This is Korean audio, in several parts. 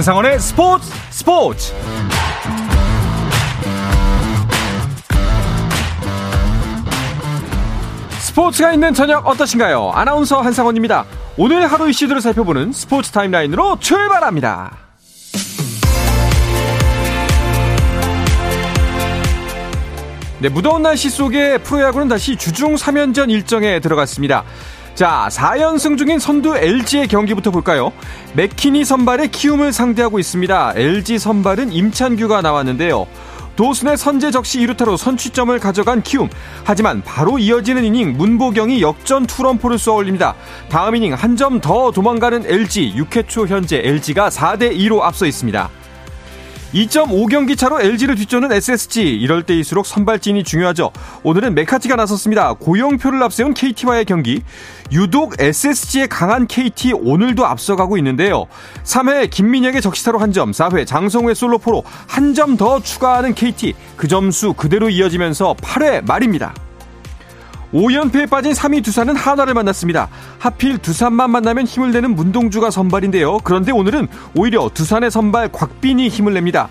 한상원의 스포츠 스포츠 스포츠가 있는 저녁 어떠신가요? 아나운서 한상원입니다. 오늘 하루 이슈들을 살펴보는 스포츠 타임라인으로 출발합니다. 네, 무더운 날씨 속에 프로야구는 다시 주중 3연전 일정에 들어갔습니다. 자, 4연승 중인 선두 LG의 경기부터 볼까요? 맥키니 선발의 키움을 상대하고 있습니다. LG 선발은 임찬규가 나왔는데요. 도순의 선제 적시 2루타로 선취점을 가져간 키움. 하지만 바로 이어지는 이닝 문보경이 역전 투런포를 쏘아 올립니다. 다음 이닝 한 점 더 도망가는 LG 6회 초 현재 LG가 4대 2로 앞서 있습니다. 2.5경기 차로 LG를 뒤쫓는 SSG. 이럴 때일수록 선발진이 중요하죠. 오늘은 메카티가 나섰습니다. 고용표를 앞세운 KT와의 경기. 유독 SSG의 강한 KT 오늘도 앞서가고 있는데요. 3회 김민혁의 적시타로 한 점, 4회 장성우의 솔로포로 한 점 더 추가하는 KT. 그 점수 그대로 이어지면서 8회 말입니다. 5연패에 빠진 3위 두산은 한화를 만났습니다. 하필 두산만 만나면 힘을 내는 문동주가 선발인데요. 그런데 오늘은 오히려 두산의 선발 곽빈이 힘을 냅니다.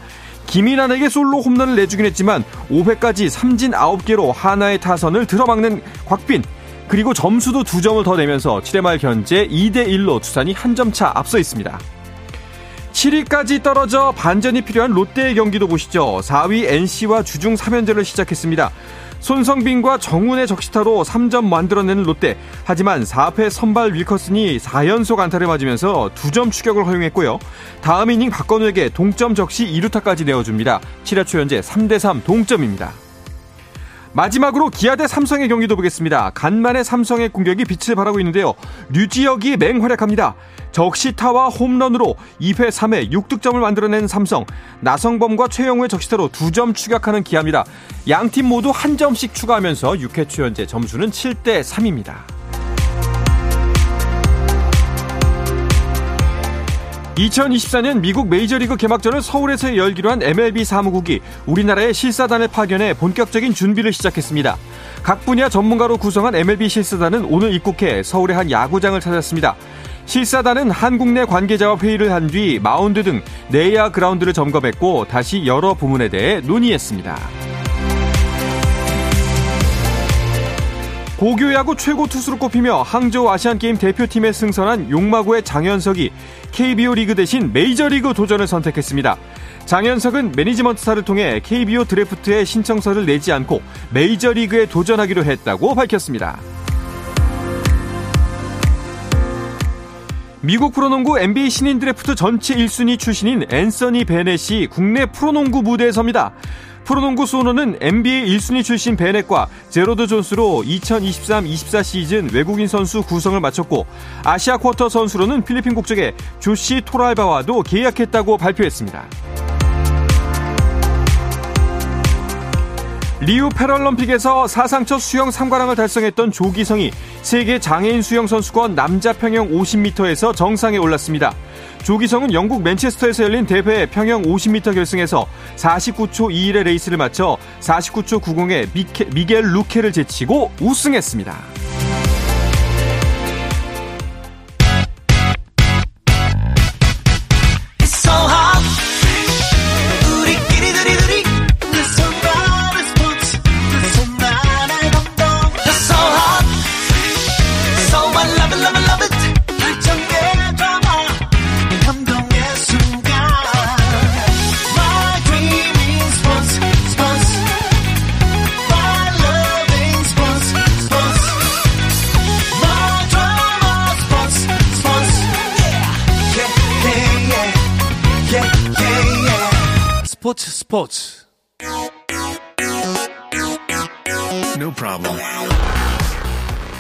김인환에게 솔로 홈런을 내주긴 했지만 5회까지 삼진 9개로 한화의 타선을 들어막는 곽빈. 그리고 점수도 2점을 더 내면서 7회 말 현재 2대1로 두산이 한 점 차 앞서 있습니다. 7위까지 떨어져 반전이 필요한 롯데의 경기도 보시죠. 4위 NC와 주중 3연전을 시작했습니다. 손성빈과 정훈의 적시타로 3점 만들어내는 롯데. 하지만 4패 선발 윌커슨이 4연속 안타를 맞으면서 2점 추격을 허용했고요. 다음 이닝 박건우에게 동점 적시 2루타까지 내어줍니다. 7회 초 현재 3대3 동점입니다. 마지막으로 기아 대 삼성의 경기도 보겠습니다. 간만에 삼성의 공격이 빛을 발하고 있는데요. 류지혁이 맹활약합니다. 적시타와 홈런으로 2회 3회 6득점을 만들어낸 삼성. 나성범과 최영우의 적시타로 2점 추격하는 기아입니다. 양 팀 모두 한 점씩 추가하면서 6회 초 현재 점수는 7대 3입니다. 2024년 미국 메이저리그 개막전을 서울에서 열기로 한 MLB 사무국이 우리나라에 실사단을 파견해 본격적인 준비를 시작했습니다. 각 분야 전문가로 구성한 MLB 실사단은 오늘 입국해 서울의 한 야구장을 찾았습니다. 실사단은 한국 내 관계자와 회의를 한 뒤 마운드 등 내야 그라운드를 점검했고 다시 여러 부문에 대해 논의했습니다. 고교 야구 최고 투수로 꼽히며 항저우 아시안게임 대표팀에 승선한 용마고의 장현석이 KBO 리그 대신 메이저리그 도전을 선택했습니다. 장현석은 매니지먼트사를 통해 KBO 드래프트에 신청서를 내지 않고 메이저리그에 도전하기로 했다고 밝혔습니다. 미국 프로농구 NBA 신인 드래프트 전체 1순위 출신인 앤서니 베넷이 국내 프로농구 무대에 섭니다. 프로농구 소노는 NBA 1순위 출신 베넷과 제로드 존스로 2023-24 시즌 외국인 선수 구성을 마쳤고 아시아 쿼터 선수로는 필리핀 국적의 조시 토랄바와도 계약했다고 발표했습니다. 리우 패럴림픽에서 사상 첫 수영 3관왕을 달성했던 조기성이 세계 장애인 수영 선수권 남자 평영 50m에서 정상에 올랐습니다. 조기성은 영국 맨체스터에서 열린 대회 평영 50m 결승에서 49초 21의 레이스를 마쳐 49초 90의 미케, 미겔 루케를 제치고 우승했습니다. 스포츠 스포츠 No problem.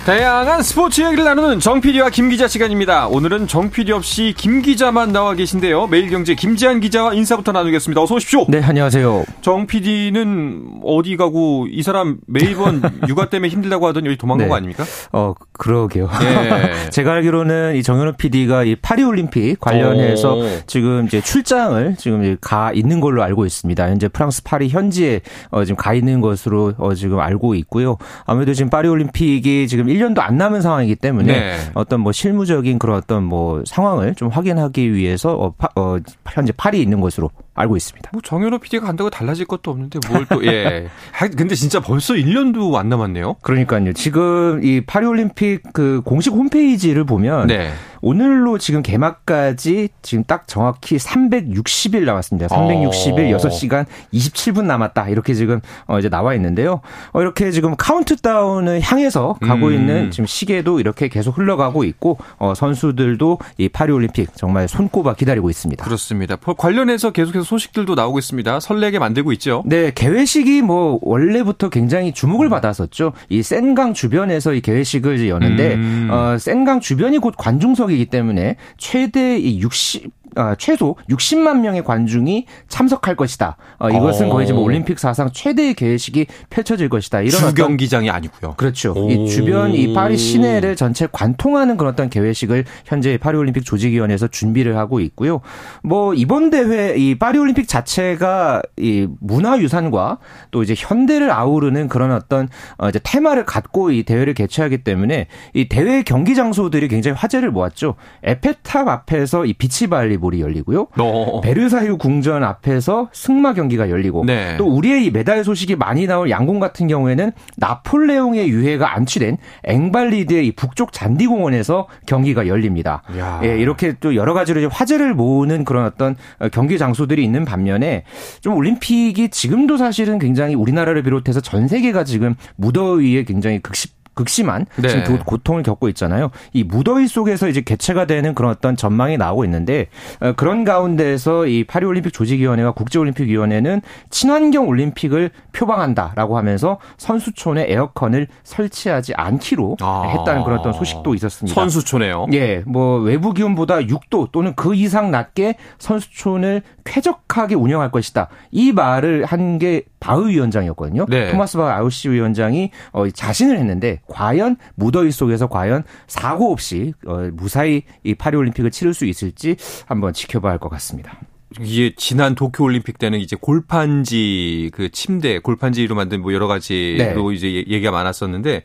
다양한 스포츠 얘기를 나누는 정 PD와 김 기자 시간입니다. 오늘은 정 PD 없이 김 기자만 나와 계신데요. 매일경제 김지한 기자와 인사부터 나누겠습니다. 어서 오십시오. 네, 안녕하세요. 정 PD는 어디 가고 이 사람 매번 육아 때문에 힘들다고 하더니 여기 도망간 네. 거 아닙니까? 어, 그러게요. 예. 제가 알기로는 이 정현우 PD가 이 파리 올림픽 관련해서 오. 지금 이제 출장을 지금 가 있는 걸로 알고 있습니다. 현재 프랑스 파리 현지에 어, 지금 가 있는 것으로 어, 지금 알고 있고요. 아무래도 지금 파리 올림픽이 지금 1년도 안 남은 상황이기 때문에 네. 어떤 뭐 실무적인 그런 어떤 뭐 상황을 좀 확인하기 위해서 어, 파, 어 현재 팔이 있는 것으로 알고 있습니다. 뭐 정현호 PD가 간다고 달라질 것도 없는데 뭘 또 예. 근데 진짜 벌써 1년도 안 남았네요. 그러니까요. 지금 이 파리 올림픽 그 공식 홈페이지를 보면 네. 오늘로 지금 개막까지 지금 딱 정확히 360일 남았습니다. 360일 어. 6시간 27분 남았다. 이렇게 지금 어 이제 나와 있는데요. 어 이렇게 지금 카운트다운을 향해서 가고 음. 있는 지금 시계도 이렇게 계속 흘러가고 있고 어 선수들도 이 파리 올림픽 정말 손꼽아 기다리고 있습니다. 그렇습니다. 관련해서 계속해서 소식들도 나오고 있습니다. 설레게 만들고 있죠. 네, 개회식이 뭐 원래부터 굉장히 주목을 받았었죠. 이 센강 주변에서 이 개회식을 여는데 음. 어 센강 주변이 곧 관중석 지역이기 때문에 최대 이 60, 어, 최소 60만 명의 관중이 참석할 것이다. 어, 이것은 오. 거의 지금 올림픽 사상 최대의 개회식이 펼쳐질 것이다. 이런 주 경기장이 아니고요. 그렇죠. 오. 이 주변 이 파리 시내를 전체 관통하는 그런 어떤 개회식을 현재 파리 올림픽 조직위원회에서 준비를 하고 있고요. 뭐 이번 대회 이 파리 올림픽 자체가 이 문화유산과 또 이제 현대를 아우르는 그런 어떤 어, 이제 테마를 갖고 이 대회를 개최하기 때문에 이 대회 경기 장소들이 굉장히 화제를 모았죠. 에펠탑 앞에서 이 비치발리볼이 열리고요. 어. 베르사유 궁전 앞에서 승마 경기가 열리고 네. 또 우리의 이 메달 소식이 많이 나올 양궁 같은 경우에는 나폴레옹의 유해가 안치된 앵발리드의 이 북쪽 잔디공원에서 경기가 열립니다. 예, 이렇게 또 여러 가지로 화제를 모으는 그런 어떤 경기 장소들이 있는 반면에 좀 올림픽이 지금도 사실은 굉장히 우리나라를 비롯해서 전 세계가 지금 무더위에 굉장히 극심 극심한 네. 지금 고통을 겪고 있잖아요. 이 무더위 속에서 이제 개최가 되는 그런 어떤 전망이 나오고 있는데 어, 그런 가운데서 이 파리 올림픽 조직위원회와 국제 올림픽 위원회는 친환경 올림픽을 표방한다라고 하면서 선수촌에 에어컨을 설치하지 않기로 아. 했다는 그런 어떤 소식도 있었습니다. 선수촌에요? 예, 뭐 외부 기온보다 6도 또는 그 이상 낮게 선수촌을 쾌적하게 운영할 것이다. 이 말을 한 게 바흐 위원장이었거든요. 네. 토마스 바흐 아우시 위원장이 어, 자신을 했는데 과연 무더위 속에서 과연 사고 없이 어, 무사히 이 파리 올림픽을 치를 수 있을지 한번 지켜봐야 할 것 같습니다. 이게 지난 도쿄 올림픽 때는 이제 골판지 그 침대 골판지로 만든 뭐 여러 가지로 네. 이제 얘기가 많았었는데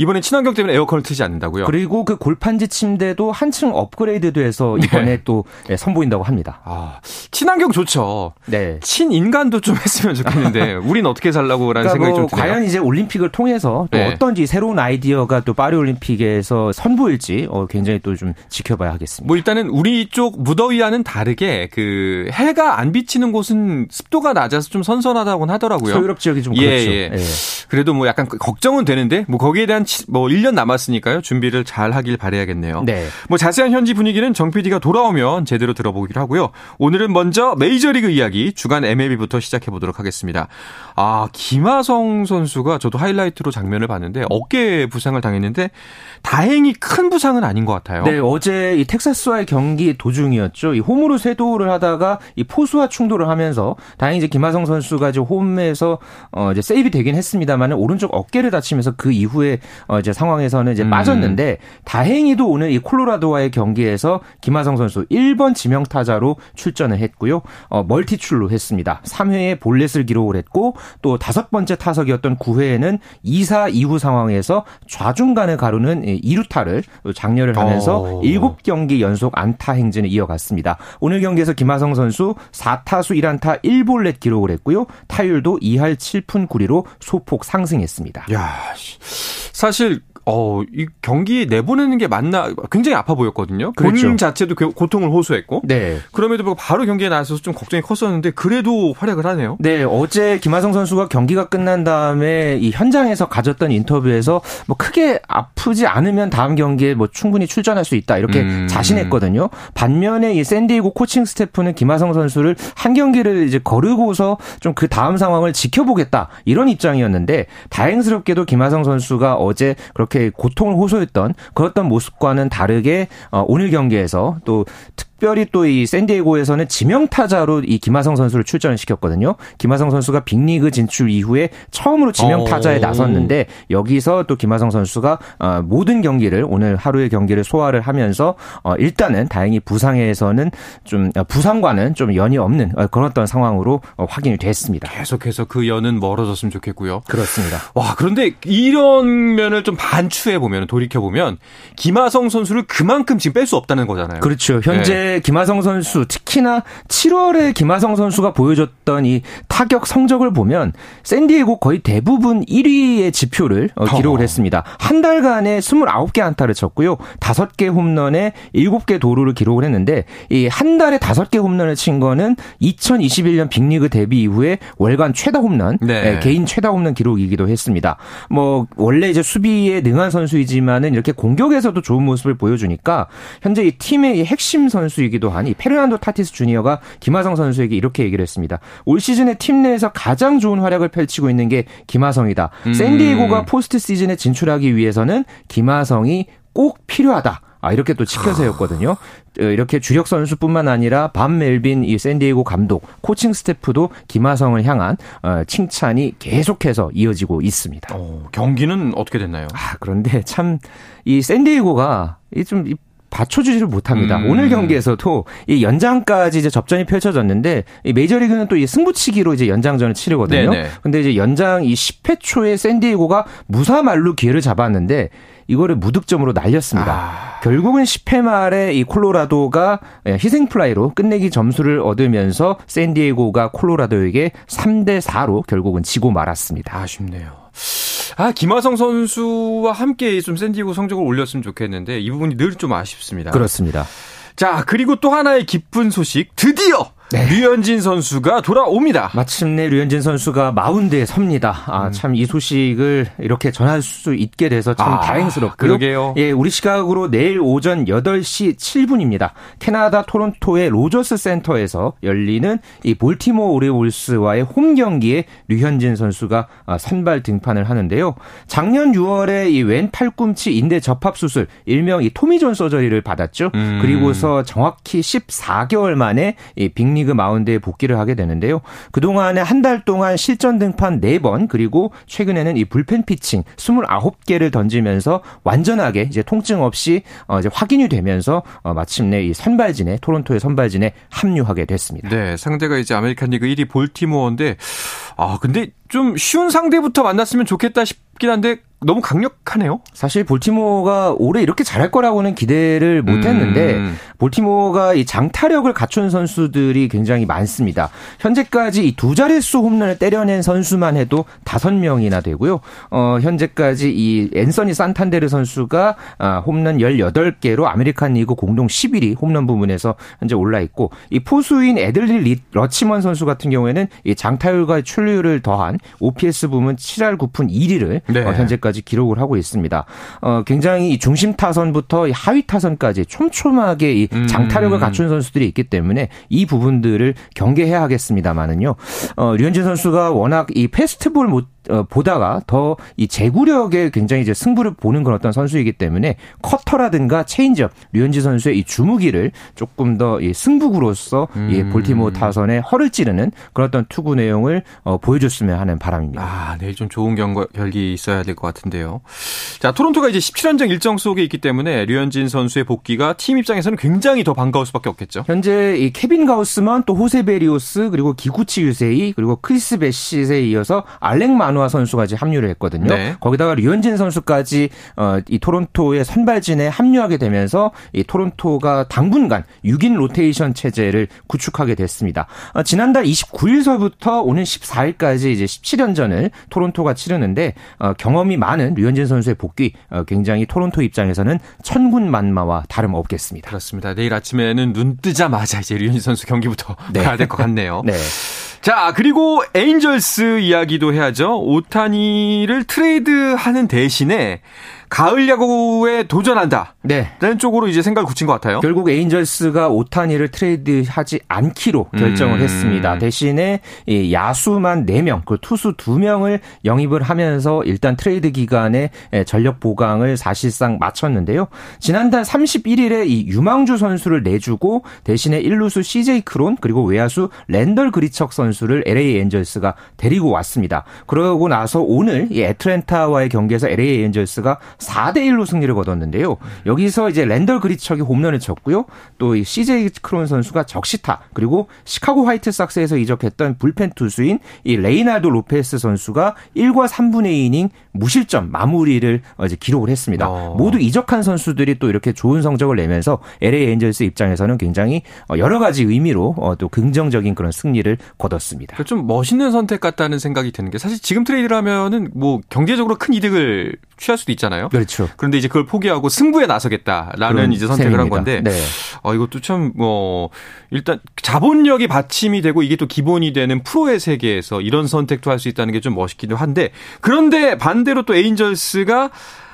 이번에 친환경 때문에 에어컨을 트지 않는다고요? 그리고 그 골판지 침대도 한층 업그레이드돼서 네. 이번에 네. 또 선보인다고 합니다. 아, 친환경 좋죠. 네. 친인간도 좀 했으면 좋겠는데 우린 어떻게 살라고라는 그러니까 생각이 뭐 좀 드네요. 과연 이제 올림픽을 통해서 또 네. 어떤지 새로운 아이디어가 또 파리 올림픽에서 선보일지 어, 굉장히 또 좀 지켜봐야 하겠습니다. 뭐 일단은 우리 쪽 무더위와는 다르게 그 해가 안 비치는 곳은 습도가 낮아서 좀 선선하다고는 하더라고요. 서유럽 지역이 좀 예, 그렇죠. 예. 예. 그래도 뭐 약간 걱정은 되는데 뭐 거기에 대한 뭐 1년 남았으니까요. 준비를 잘 하길 바래야겠네요. 네. 뭐 자세한 현지 분위기는 정 PD가 돌아오면 제대로 들어보기로 하고요. 오늘은 먼저 메이저리그 이야기 주간 MLB부터 시작해 보도록 하겠습니다. 아, 김하성 선수가 저도 하이라이트로 장면을 봤는데 어깨 부상을 당했는데 다행히 큰 부상은 아닌 것 같아요. 네, 어제 이 텍사스와의 경기 도중이었죠. 이 홈으로 쇄도를 하다가 이 포수와 충돌을 하면서 다행히 이제 김하성 선수가 이제 홈에서 어 이제 세이브 되긴 했습니다만 오른쪽 어깨를 다치면서 그 이후에 어 이제 상황에서는 이제 음. 빠졌는데 다행히도 오늘 이 콜로라도와의 경기에서 김하성 선수 1번 지명 타자로 출전을 했고요. 어 멀티출로 했습니다. 3회에 볼넷을 기록을 했고 또 다섯 번째 타석이었던 9회에는 2사 이후 상황에서 좌중간을 가르는 2루타를 장렬을 하면서 오. 어. 7경기 연속 안타 행진을 이어갔습니다. 오늘 경기에서 김하성 선수 4타수 1안타 1볼넷 기록을 했고요. 타율도 2할 7푼 9리로 소폭 상승했습니다. 야, 사실 어, 이 경기 내보내는 게 맞나 굉장히 아파 보였거든요. 그렇죠. 본 자체도 고통을 호소했고. 네. 그럼에도 불구하고 바로 경기에 나서서 좀 걱정이 컸었는데 그래도 활약을 하네요. 네, 어제 김하성 선수가 경기가 끝난 다음에 이 현장에서 가졌던 인터뷰에서 뭐 크게 아프지 않으면 다음 경기에 뭐 충분히 출전할 수 있다 이렇게 음. 자신했거든요. 반면에 이 샌디에고 코칭 스태프는 김하성 선수를 한 경기를 이제 거르고서 좀 그 다음 상황을 지켜보겠다 이런 입장이었는데 다행스럽게도 김하성 선수가 어제 그렇게 고통을 호소했던 그랬던 모습과는 다르게 어, 오늘 경기에서 또 특, 특별히 또 이 샌디에고에서는 지명 타자로 이 김하성 선수를 출전을 시켰거든요. 김하성 선수가 빅리그 진출 이후에 처음으로 지명 타자에 어. 나섰는데 여기서 또 김하성 선수가 어, 모든 경기를 오늘 하루의 경기를 소화를 하면서 어, 일단은 다행히 부상에서는 좀 부상과는 좀 연이 없는 그런 어떤 상황으로 확인이 됐습니다. 계속해서 그 연은 멀어졌으면 좋겠고요. 그렇습니다. 와 그런데 이런 면을 좀 반추해 보면 돌이켜 보면 김하성 선수를 그만큼 지금 뺄 수 없다는 거잖아요. 그렇죠. 현재 네. 김하성 선수 특히나 7월에 김하성 선수가 보여줬던 이 타격 성적을 보면 샌디에고 거의 대부분 1위의 지표를 어, 기록을 했습니다. 한 달간에 29개 안타를 쳤고요. 5개 홈런에 7개 도루를 기록을 했는데 이 한 달에 5개 홈런을 친 거는 2021년 빅리그 데뷔 이후에 월간 최다 홈런, 네. 네, 개인 최다 홈런 기록이기도 했습니다. 뭐 원래 이제 수비에 능한 선수이지만은 이렇게 공격에서도 좋은 모습을 보여주니까 현재 이 팀의 핵심 선수 이기도 하니 페르난도 타티스 주니어가 김하성 선수에게 이렇게 얘기를 했습니다. 올 시즌에 팀 내에서 가장 좋은 활약을 펼치고 있는 게 김하성이다. 음. 샌디에고가 포스트 시즌에 진출하기 위해서는 김하성이 꼭 필요하다. 아, 이렇게 또 치켜 세웠거든요. 어, 이렇게 주력 선수뿐만 아니라 밥 멜빈 이 샌디에고 감독, 코칭 스태프도 김하성을 향한 어, 칭찬이 계속해서 이어지고 있습니다. 오, 경기는 어떻게 됐나요? 아, 그런데 참 이 샌디에고가 이좀 받쳐주지를 못합니다. 음. 오늘 경기에서도 이 연장까지 이제 접전이 펼쳐졌는데 이 메이저리그는 또 이 승부치기로 이제 연장전을 치르거든요. 네네. 근데 이제 연장 이 10회 초에 샌디에고가 무사 만루 기회를 잡았는데 이거를 무득점으로 날렸습니다. 아. 결국은 10회 말에 이 콜로라도가 희생 플라이로 끝내기 점수를 얻으면서 샌디에고가 콜로라도에게 3대 4로 결국은 지고 말았습니다. 아쉽네요. 아, 김하성 선수와 함께 좀 샌디에고 성적을 올렸으면 좋겠는데 이 부분이 늘 좀 아쉽습니다. 그렇습니다. 자, 그리고 또 하나의 기쁜 소식. 드디어 네. 류현진 선수가 돌아옵니다. 마침내 류현진 선수가 마운드에 섭니다. 아, 음. 참이 소식을 이렇게 전할 수 있게 돼서 참 아, 다행스럽고요. 그러게요. 예, 우리 시각으로 내일 오전 8시 7분입니다. 캐나다 토론토의 로저스 센터에서 열리는 이 볼티모어 오리올스와의 홈 경기에 류현진 선수가 아, 선발 등판을 하는데요. 작년 6월에 이 왼 팔꿈치 인대 접합 수술, 일명 이 토미존 surgery를 받았죠. 음. 그리고서 정확히 14개월 만에 이 빅리 빅리그 마운드에 복귀를 하게 되는데요. 그동안에 한 달 동안 실전 등판 4번 그리고 최근에는 이 불펜 피칭 29개를 던지면서 완전하게 이제 통증 없이 어 이제 확인이 되면서 어 마침내 이 선발진에 토론토의 선발진에 합류하게 됐습니다. 네, 상대가 이제 아메리칸 리그 1위 볼티모어인데 아, 근데 좀 쉬운 상대부터 만났으면 좋겠다 싶긴 한데 너무 강력하네요. 사실 볼티모어가 올해 이렇게 잘할 거라고는 기대를 못 했는데 음. 볼티모어가 이 장타력을 갖춘 선수들이 굉장히 많습니다. 현재까지 이 두 자릿수 홈런을 때려낸 선수만 해도 다섯 명이나 되고요. 어, 현재까지 이 앤서니 산탄데르 선수가 아, 홈런 18개로 아메리칸 리그 공동 11위 홈런 부분에서 현재 올라 있고 이 포수인 애들리 러치먼 선수 같은 경우에는 이 장타율과 출루율을 더한 OPS 부문 7할 9푼 1위를 네. 어, 현재까지 기록을 하고 있습니다. 어, 굉장히 중심 타선부터 하위 타선까지 촘촘하게 이 음. 장타력을 갖춘 선수들이 있기 때문에 이 부분들을 경계해야 하겠습니다만은요. 어, 류현진 선수가 워낙 이 패스트볼 못 어, 보다가 더 이 제구력에 굉장히 이제 승부를 보는 그런 어떤 선수이기 때문에 커터라든가 체인지업 류현진 선수의 이 주무기를 조금 더 이 승부구로서 음. 이 볼티모어 타선에 허를 찌르는 그런 어떤 투구 내용을 어, 보여줬으면 하는 바람입니다. 아, 내일 좀 좋은 경, 경기 있어야 될 것 같은데요. 자, 토론토가 이제 17연전 일정 속에 있기 때문에 류현진 선수의 복귀가 팀 입장에서는 굉장히 더 반가울 수밖에 없겠죠. 현재 이 케빈 가우스만 또 호세 베리오스 그리고 기쿠치 유세이 그리고 크리스 배싯에 이어서 알렉 마노아 선수가 이제 합류를 했거든요. 네. 거기다가 류현진 선수까지 어, 이 토론토의 선발진에 합류하게 되면서 이 토론토가 당분간 6인 로테이션 체제를 구축하게 됐습니다. 어, 지난달 29일서부터 오는 14일까지 이제 17연전을 토론토가 치르는데 어, 경험이 많은 류현진 선수의 복귀 어, 굉장히 토론토 입장에서는 천군 만마와 다름없겠습니다. 그렇습니다. 내일 아침에는 눈 뜨자마자 이제 류현진 선수 경기부터 네. 가야 될 것 같네요. 네. 자, 그리고 에인절스 이야기도 해야죠. 오타니를 트레이드하는 대신에 가을 야구에 도전한다. 네. 라는 쪽으로 이제 생각을 굳힌 것 같아요. 결국 에인절스가 오타니를 트레이드하지 않기로 결정을 음. 했습니다. 대신에 이 야수만 4명, 그 투수 2명을 영입을 하면서 일단 트레이드 기간에 전력 보강을 사실상 마쳤는데요. 지난달 31일에 이 유망주 선수를 내주고 대신에 1루수 CJ 크론 그리고 외야수 랜덜 그리척 선수를 LA 엔젤스가 데리고 왔습니다. 그러고 나서 오늘 이 애틀랜타와의 경기에서 LA 엔젤스가 4대 1로 승리를 거뒀는데요. 여기서 이제 랜덜 그리척이 홈런을 쳤고요. 또 이 CJ 크론 선수가 적시타 그리고 시카고 화이트삭스에서 이적했던 불펜 투수인 이 레이날도 로페스 선수가 1과 3분의 2이닝 무실점 마무리를 이제 기록을 했습니다. 어. 모두 이적한 선수들이 또 이렇게 좋은 성적을 내면서 LA 엔젤스 입장에서는 굉장히 여러 가지 의미로 어, 또 긍정적인 그런 승리를 거뒀습니다. 그러니까 좀 멋있는 선택 같다는 생각이 드는 게 사실 지금 트레이드를 하면은 뭐 경제적으로 큰 이득을 취할 수도 있잖아요. 그렇죠. 그런데 이제 그걸 포기하고 승부에 나서겠다라는 이제 선택을 셈입니다. 한 건데, 네. 어, 이것도 참 뭐 일단 자본력이 받침이 되고 이게 또 기본이 되는 프로의 세계에서 이런 선택도 할 수 있다는 게 좀 멋있기도 한데 그런데 반대로 또 에인절스가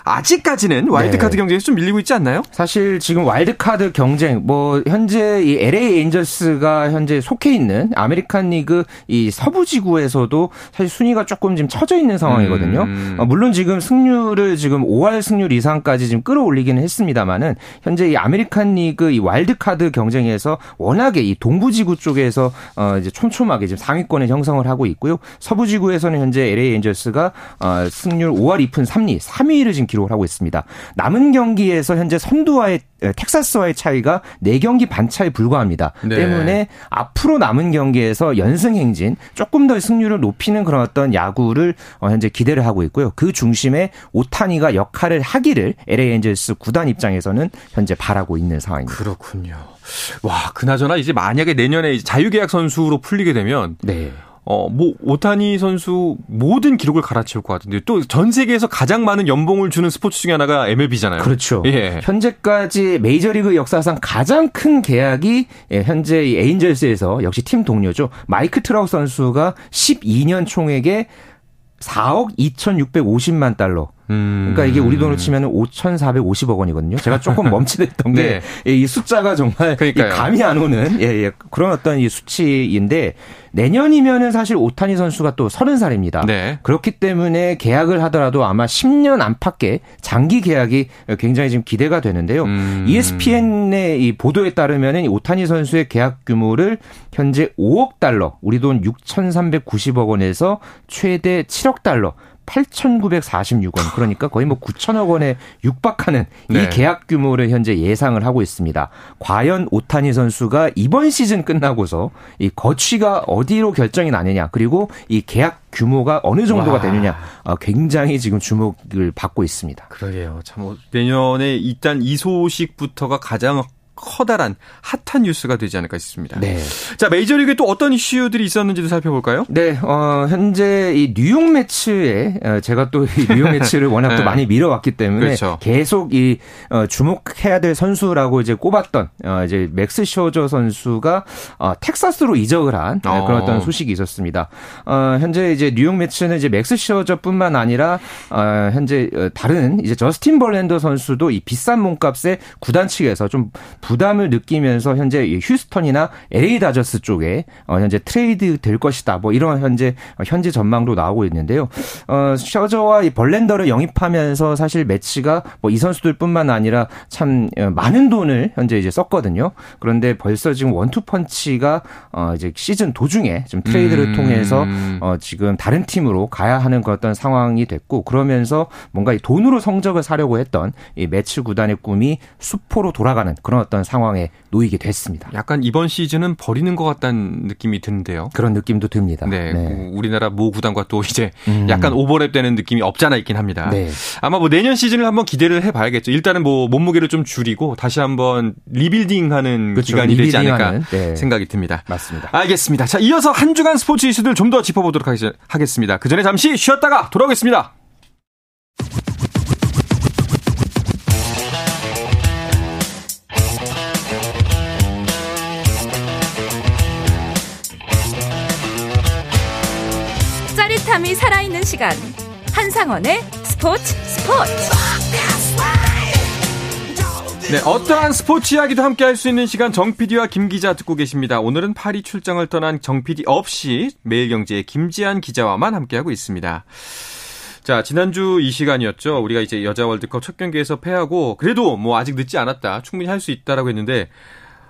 아직까지는 와일드카드 네. 경쟁에서 좀 밀리고 있지 않나요? 사실 지금 와일드카드 경쟁 뭐 현재 이 LA 엔젤스가 현재 속해 있는 아메리칸 리그 이 서부 지구에서도 사실 순위가 조금 지금 처져 있는 상황이거든요. 음. 어, 물론 지금 승률을 지금 5할 승률 이상까지 지금 끌어올리기는 했습니다만은 현재 이 아메리칸 리그 이 와일드카드 경쟁에서 워낙에 이 동부 지구 쪽에서 어 이제 촘촘하게 지금 상위권을 형성을 하고 있고요. 서부 지구에서는 현재 LA 엔젤스가 어 승률 5할 2푼 3리 3위를 지금 기록을 하고 있습니다. 남은 경기에서 현재 선두와의 텍사스와의 차이가 4경기 반 차에 불과합니다. 네. 때문에 앞으로 남은 경기에서 연승 행진 조금 더 승률을 높이는 그런 어떤 야구를 어, 현재 기대를 하고 있고요. 그 중심에 오타니가 역할을 하기를 LA 엔젤스 구단 입장에서는 현재 바라고 있는 상황입니다. 그렇군요. 와, 그나저나 이제 만약에 내년에 자유계약 선수로 풀리게 되면 네. 어, 뭐, 오타니 선수 모든 기록을 갈아치울 것 같은데 또 전 세계에서 가장 많은 연봉을 주는 스포츠 중에 하나가 MLB잖아요. 그렇죠. 예. 현재까지 메이저리그 역사상 가장 큰 계약이 예, 현재 이 에인절스에서 역시 팀 동료죠. 마이크 트라우 선수가 12년 총액에 4억 2,650만 달러 음. 그러니까 이게 우리 돈으로 치면 5,450억 원이거든요. 제가 조금 멈칫했던 네. 게이 숫자가 정말 감이 안 오는 예, 예, 그런 어떤 이 수치인데 내년이면은 사실 오타니 선수가 또 30살입니다. 네. 그렇기 때문에 계약을 하더라도 아마 10년 안팎의 장기 계약이 굉장히 지금 기대가 되는데요. 음. ESPN의 이 보도에 따르면은 이 오타니 선수의 계약 규모를 현재 5억 달러, 우리 돈 6,390억 원에서 최대 7억 달러 8,946원. 그러니까 거의 뭐 9천억 원에 육박하는 네. 이 계약 규모를 현재 예상을 하고 있습니다. 과연 오타니 선수가 이번 시즌 끝나고서 이 거취가 어디로 결정이 나느냐, 그리고 이 계약 규모가 어느 정도가 와. 되느냐, 어, 굉장히 지금 주목을 받고 있습니다. 그러게요. 참, 뭐 내년에 일단 이 소식부터가 가장 커다란 핫한 뉴스가 되지 않을까 싶습니다. 네. 자, 메이저리그에 또 어떤 이슈들이 있었는지도 살펴볼까요? 네, 어, 현재 이 뉴욕 매치에 어, 제가 또 이 뉴욕 매치를 워낙 네. 또 많이 밀어왔기 때문에 그렇죠. 계속 이 어, 주목해야 될 선수라고 이제 꼽았던 어, 이제 맥스 슈어저 선수가 어, 텍사스로 이적을 한 어. 그런 어떤 소식이 있었습니다. 어, 현재 이제 뉴욕 메츠는 이제 맥스 슈어저뿐만 아니라 어, 현재 어, 다른 이제 저스틴 벌랜더 선수도 이 비싼 몸값에 구단 측에서 좀 부담을 느끼면서 현재 휴스턴이나 LA 다저스 쪽에 어, 현재 트레이드 될 것이다. 뭐 이런 현재 현재 전망도 나오고 있는데요. 어, 셔저와 이 벌렌더를 영입하면서 사실 메츠가 뭐 이 선수들뿐만 아니라 참 어, 많은 돈을 현재 이제 썼거든요. 그런데 벌써 지금 원투 펀치가 어 이제 시즌 도중에 좀 트레이드를 음. 통해서 어 지금 다른 팀으로 가야 하는 그 어떤 상황이 됐고 그러면서 뭔가 이 돈으로 성적을 사려고 했던 이 메츠 구단의 꿈이 수포로 돌아가는 그런 어떤 어떤 상황에 놓이게 됐습니다. 약간 이번 시즌은 버리는 것 같다는 느낌이 드는데요. 그런 느낌도 듭니다. 네, 네. 뭐 우리나라 모 구단과 또 이제 음. 약간 오버랩 되는 느낌이 없잖아 있긴 합니다. 네. 아마 뭐 내년 시즌을 한번 기대를 해봐야겠죠. 일단은 뭐 몸무게를 좀 줄이고 다시 한번 리빌딩하는 그렇죠. 기간이 리빌딩 되지 않을까 네. 생각이 듭니다. 맞습니다. 알겠습니다. 자, 이어서 한 주간 스포츠 이슈들 좀 더 짚어보도록 하겠습니다. 그 전에 잠시 쉬었다가 돌아오겠습니다. 짜릿함이 살아있는 시간 한상원의 스포츠 스포츠 네, 어떠한 스포츠 이야기도 함께 할 수 있는 시간 정 PD와 김 기자 듣고 계십니다. 오늘은 파리 출장을 떠난 정 PD 없이 매일경제의 김지한 기자와만 함께하고 있습니다. 자, 지난주 이 시간이었죠. 우리가 이제 여자 월드컵 첫 경기에서 패하고 그래도 뭐 아직 늦지 않았다. 충분히 할 수 있다라고 했는데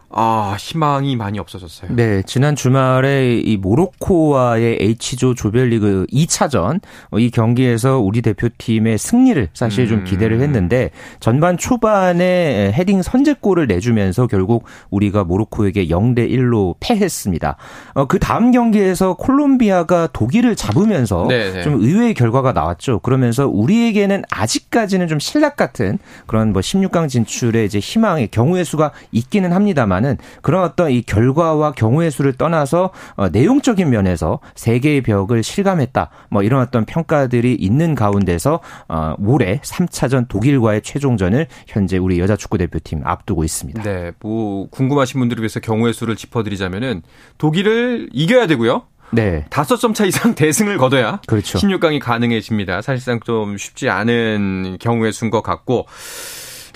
아, 희망이 많이 없어졌어요. 네, 지난 주말에 이 모로코와의 H조 조별리그 2차전 어, 이 경기에서 우리 대표팀의 승리를 사실 좀 음. 기대를 했는데 전반 초반에 헤딩 선제골을 내주면서 결국 우리가 모로코에게 0대 1로 패했습니다. 어, 그 다음 경기에서 콜롬비아가 독일을 잡으면서 네네. 네. 좀 의외의 결과가 나왔죠. 그러면서 우리에게는 아직까지는 좀 신락 같은 그런 뭐 16강 진출의 이제 희망의 경우의 수가 있기는 합니다만 있지만은 그런 어떤 이 결과와 경우의 수를 떠나서 어, 내용적인 면에서 세계의 벽을 실감했다. 뭐 이런 어떤 평가들이 있는 가운데서 어, 올해 3차전 독일과의 최종전을 현재 우리 여자 축구 대표팀 앞두고 있습니다. 네, 뭐 궁금하신 분들을 위해서 경우의 수를 짚어 드리자면은 독일을 이겨야 되고요. 네. 다섯 점 차 이상 대승을 거둬야 그렇죠. 16강이 가능해집니다. 사실상 좀 쉽지 않은 경우의 수인 것 같고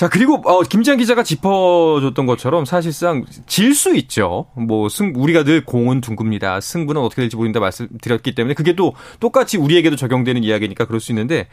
자, 그리고 어 김지한 기자가 짚어줬던 것처럼 사실상 질 수 있죠. 뭐 승 우리가 늘 공은 둥굽니다. 승부는 어떻게 될지 모른다 말씀드렸기 때문에 그게 또 똑같이 우리에게도 적용되는 이야기니까 그럴 수 있는데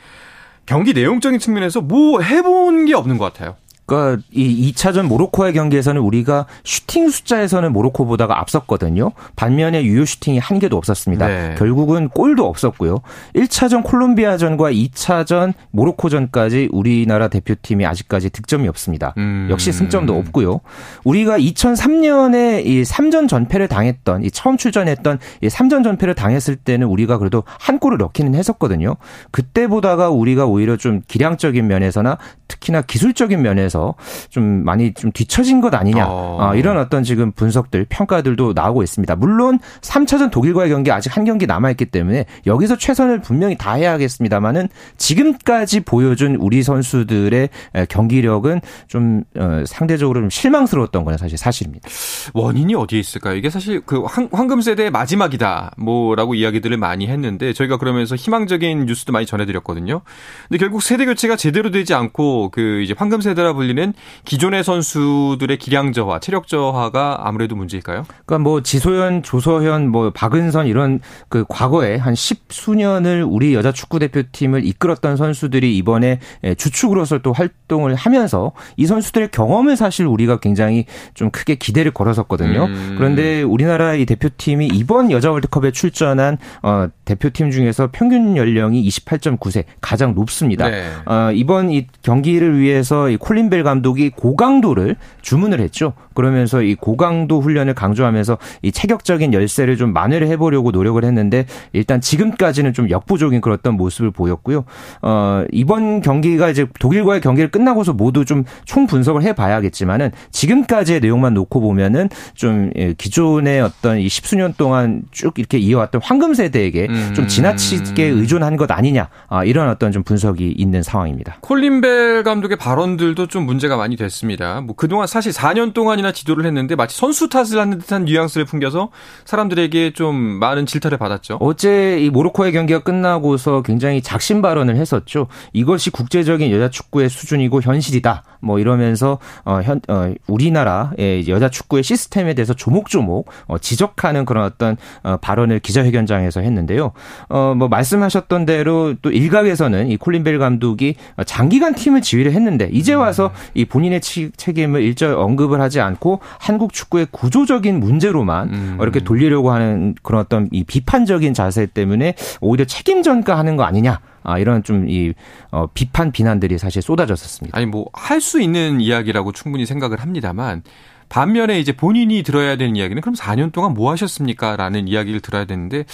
경기 내용적인 측면에서 뭐 해본 게 없는 것 같아요. 그러니까 이 2차전 모로코의 경기에서는 우리가 슈팅 숫자에서는 모로코보다가 앞섰거든요. 반면에 유효 슈팅이 한 개도 없었습니다. 네. 결국은 골도 없었고요. 1차전 콜롬비아전과 2차전 모로코전까지 우리나라 대표팀이 아직까지 득점이 없습니다. 음. 역시 승점도 없고요. 우리가 2003년에 이 3전 전패를 당했던 이 처음 출전했던 이 3전 전패를 당했을 때는 우리가 그래도 한 골을 넣기는 했었거든요. 그때보다가 우리가 오히려 좀 기량적인 면에서나 특히나 기술적인 면에서 면에서 좀 많이 좀 뒤처진 것 아니냐 어. 어, 이런 어떤 지금 분석들 평가들도 나오고 있습니다. 물론 3차전 독일과의 경기 아직 한 경기 남아 있기 때문에 여기서 최선을 분명히 다해야겠습니다만은 지금까지 보여준 우리 선수들의 경기력은 좀 어, 상대적으로 좀 실망스러웠던 거는 사실 사실입니다. 원인이 어디에 있을까요? 이게 사실 그 황금 세대의 마지막이다 뭐라고 이야기들을 많이 했는데 저희가 그러면서 희망적인 뉴스도 많이 전해드렸거든요. 근데 결국 세대 교체가 제대로 되지 않고 그 이제 황금 세대라 불 불리는 기존의 선수들의 기량 저하, 체력 저하가 아무래도 문제일까요? 그러니까 뭐 지소연, 조서현, 뭐 박은선 이런 그 과거에 한 십수년을 우리 여자 축구 대표팀을 이끌었던 선수들이 이번에 주축으로서 또 활동을 하면서 이 선수들의 경험을 사실 우리가 굉장히 좀 크게 기대를 걸었었거든요. 음. 그런데 우리나라 이 대표팀이 이번 여자 월드컵에 출전한 어 대표팀 중에서 평균 연령이 28.9세 가장 높습니다. 네. 어 이번 이 경기를 위해서 이 콜린 벨 감독이 고강도를 주문을 했죠. 그러면서 이 고강도 훈련을 강조하면서 이 체격적인 열세를 좀 만회를 해보려고 노력을 했는데 일단 지금까지는 좀 역부족인 그런 모습을 보였고요. 어, 이번 경기가 이제 독일과의 경기를 끝나고서 모두 좀 총 분석을 해봐야겠지만은 지금까지의 내용만 놓고 보면은 좀 예, 기존의 어떤 이 십수년 동안 쭉 이렇게 이어왔던 황금 세대에게 음. 좀 지나치게 의존한 것 아니냐 아, 이런 어떤 좀 분석이 있는 상황입니다. 콜린벨 감독의 발언들도 좀 문제가 많이 됐습니다. 뭐 그동안 사실 4년 동안이나 지도를 했는데 마치 선수 탓을 하는 듯한 뉘앙스를 풍겨서 사람들에게 좀 많은 질타를 받았죠. 어제 이 모로코의 경기가 끝나고서 굉장히 작심 발언을 했었죠. 이것이 국제적인 여자 축구의 수준이고 현실이다. 뭐 이러면서 어, 현, 어, 우리나라의 여자 축구의 시스템에 대해서 조목조목 어, 지적하는 그런 어떤 어, 발언을 기자회견장에서 했는데요. 어, 뭐 말씀하셨던 대로 또 일각에서는 이 콜린 벨 감독이 장기간 팀을 지휘를 했는데 이제 와서 이 본인의 책임을 일절 언급을 하지 않고 한국 축구의 구조적인 문제로만 음. 이렇게 돌리려고 하는 그런 어떤 이 비판적인 자세 때문에 오히려 책임 전가하는 거 아니냐. 아, 이런 좀 이 어, 비판 비난들이 사실 쏟아졌었습니다. 아니 뭐 할 수 있는 이야기라고 충분히 생각을 합니다만 반면에 이제 본인이 들어야 되는 이야기는 그럼 4년 동안 뭐 하셨습니까? 라는 이야기를 들어야 되는데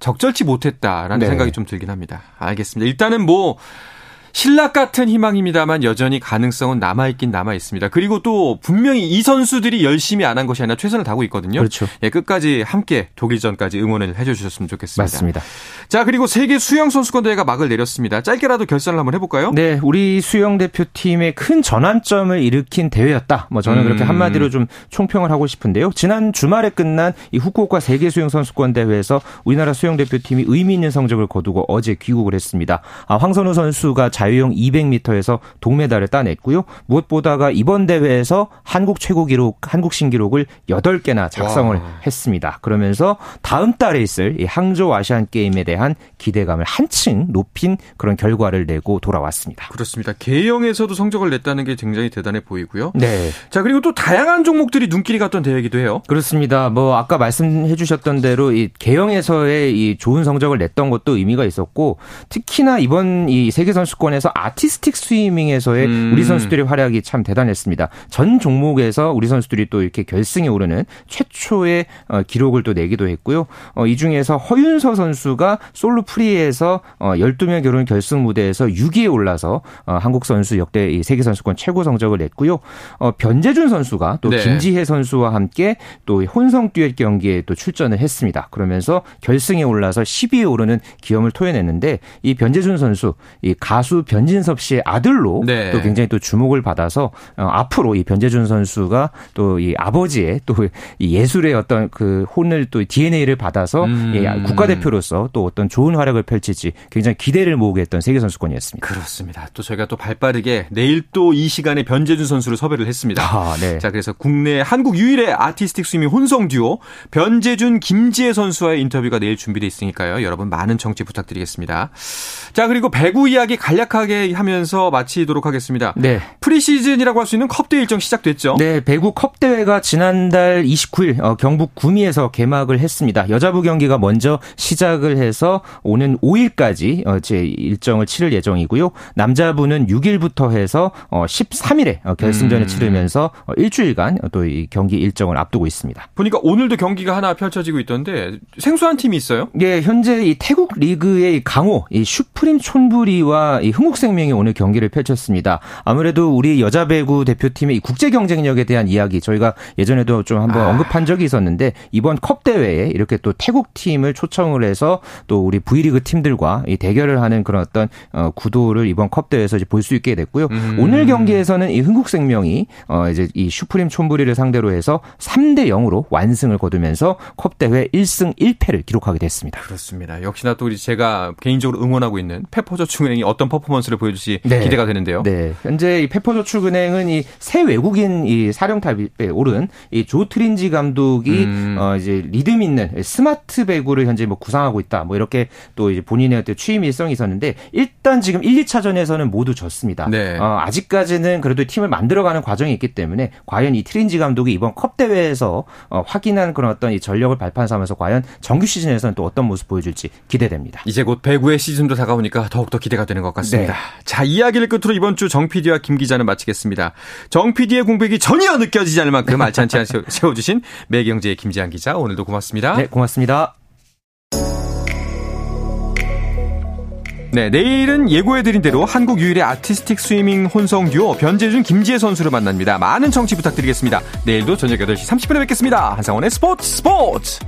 적절치 못했다라는 네. 생각이 좀 들긴 합니다. 알겠습니다. 일단은 뭐 신락 같은 희망입니다만 여전히 가능성은 남아있긴 남아있습니다. 그리고 또 분명히 이 선수들이 열심히 안 한 것이 아니라 최선을 다하고 있거든요. 그렇죠. 예, 끝까지 함께 독일전까지 응원을 해주셨으면 좋겠습니다. 맞습니다. 자, 그리고 세계 수영 선수권 대회가 막을 내렸습니다. 짧게라도 결산을 한번 해볼까요? 네, 우리 수영 대표팀의 큰 전환점을 일으킨 대회였다. 뭐 저는 음. 그렇게 한마디로 좀 총평을 하고 싶은데요. 지난 주말에 끝난 이 후쿠오카 세계 수영 선수권 대회에서 우리나라 수영 대표팀이 의미 있는 성적을 거두고 어제 귀국을 했습니다. 아, 황선우 선수가 잘 자유형 200m에서 동메달을 따냈고요. 무엇보다가 이번 대회에서 한국 최고 기록, 한국 신기록을 8개나 작성을 와. 했습니다. 그러면서 다음 달에 있을 이 항저우 아시안 게임에 대한 기대감을 한층 높인 그런 결과를 내고 돌아왔습니다. 그렇습니다. 개영에서도 성적을 냈다는 게 굉장히 대단해 보이고요. 네. 자, 그리고 또 다양한 종목들이 눈길이 갔던 대회이기도 해요. 그렇습니다. 뭐 아까 말씀해 주셨던 대로 이 개영에서의 이 좋은 성적을 냈던 것도 의미가 있었고 특히나 이번 이 세계 선수권 에서 아티스틱 스위밍에서의 음. 우리 선수들의 활약이 참 대단했습니다. 전 종목에서 우리 선수들이 또 이렇게 결승에 오르는 최초의 어, 기록을 또 내기도 했고요. 어, 이 중에서 허윤서 선수가 솔로 프리에서 어, 12명 겨룬 결승 무대에서 6위에 올라서 어, 한국 선수 역대 이 세계 선수권 최고 성적을 냈고요. 어, 변재준 선수가 또 네. 김지혜 선수와 함께 또 혼성 듀엣 경기에 또 출전을 했습니다. 그러면서 결승에 올라서 10위에 오르는 기염을 토해냈는데 이 변재준 선수 이 가수 변진섭 씨의 아들로 네. 또 굉장히 또 주목을 받아서 어, 앞으로 이 변재준 선수가 또 이 아버지의 또 이 예술의 어떤 그 혼을 또 DNA를 받아서 음. 이 국가대표로서 또 어떤 좋은 활약을 펼칠지 굉장히 기대를 모으게 했던 세계 선수권이었습니다. 그렇습니다. 또 저희가 또 발빠르게 내일 또 이 시간에 변재준 선수를 섭외를 했습니다. 아, 네. 자, 그래서 국내 한국 유일의 아티스틱 스위밍 혼성 듀오 변재준 김지혜 선수와의 인터뷰가 내일 준비되어 있으니까요. 여러분 많은 청취 부탁드리겠습니다. 자, 그리고 배구 이야기 간략하게 하면서 마치도록 하겠습니다. 네. 프리시즌이라고 할 수 있는 컵대회 일정 시작됐죠? 네, 배구 컵대회가 지난달 29일 어, 경북 구미에서 개막을 했습니다. 여자부 경기가 먼저 시작을 해서 오는 5일까지 어, 제 일정을 치를 예정이고요. 남자부는 6일부터 해서 어, 13일에 어, 결승전을 음. 치르면서 어, 일주일간 또 이 경기 일정을 앞두고 있습니다. 보니까 오늘도 경기가 하나 펼쳐지고 있던데 생소한 팀이 있어요? 네, 현재 이 태국 리그의 강호 이 슈프림 촌부리와 이 흥국생명이 오늘 경기를 펼쳤습니다. 아무래도 우리 여자 배구 대표팀의 국제 경쟁력에 대한 이야기 저희가 예전에도 좀 한번 아. 언급한 적이 있었는데 이번 컵 대회에 이렇게 또 태국 팀을 초청을 해서 또 우리 V리그 팀들과 이 대결을 하는 그런 어떤 어, 구도를 이번 컵 대회에서 볼 수 있게 됐고요. 음. 오늘 경기에서는 이 흥국생명이 어 이제 이 슈프림 촌부리를 상대로 해서 3대 0으로 완승을 거두면서 컵 대회 1승 1패를 기록하게 됐습니다. 그렇습니다. 역시나 또 우리 제가 개인적으로 응원하고 있는 페퍼저축은행이 어떤 퍼포먼스를 보여줄지 네. 기대가 되는데요. 네. 현재 이 페퍼저축은행은 이 새 외국인 이 사령탑에 오른 이 조 트린지 감독이 음. 어 이제 리듬 있는 스마트 배구를 현재 뭐 구상하고 있다. 뭐 이렇게 또 이제 본인의 취임 일성이 있었는데 일단 지금 1, 2차전에서는 모두 졌습니다. 네. 어, 아직까지는 그래도 팀을 만들어가는 과정이 있기 때문에 과연 이 트린지 감독이 이번 컵 대회에서 어, 확인한 그런 어떤 이 전력을 발판 삼아서 과연 정규 시즌에서는 또 어떤 모습 보여줄지 기대됩니다. 이제 곧 배구의 시즌도 다가오니까 더욱더 기대가 되는 것 같 습니다. 네. 자, 이야기를 끝으로 이번 주 정 PD와 김 기자는 마치겠습니다. 정 PD의 공백이 전혀 느껴지지 않을 만큼 알찬치 세워주신 매경제의 김지한 기자 오늘도 고맙습니다. 네, 고맙습니다. 네, 내일은 예고해드린 대로 한국 유일의 아티스틱 스위밍 혼성 듀오 변재준 김지혜 선수를 만납니다. 많은 청취 부탁드리겠습니다. 내일도 저녁 8시 30분에 뵙겠습니다. 한상원의 스포츠 스포츠!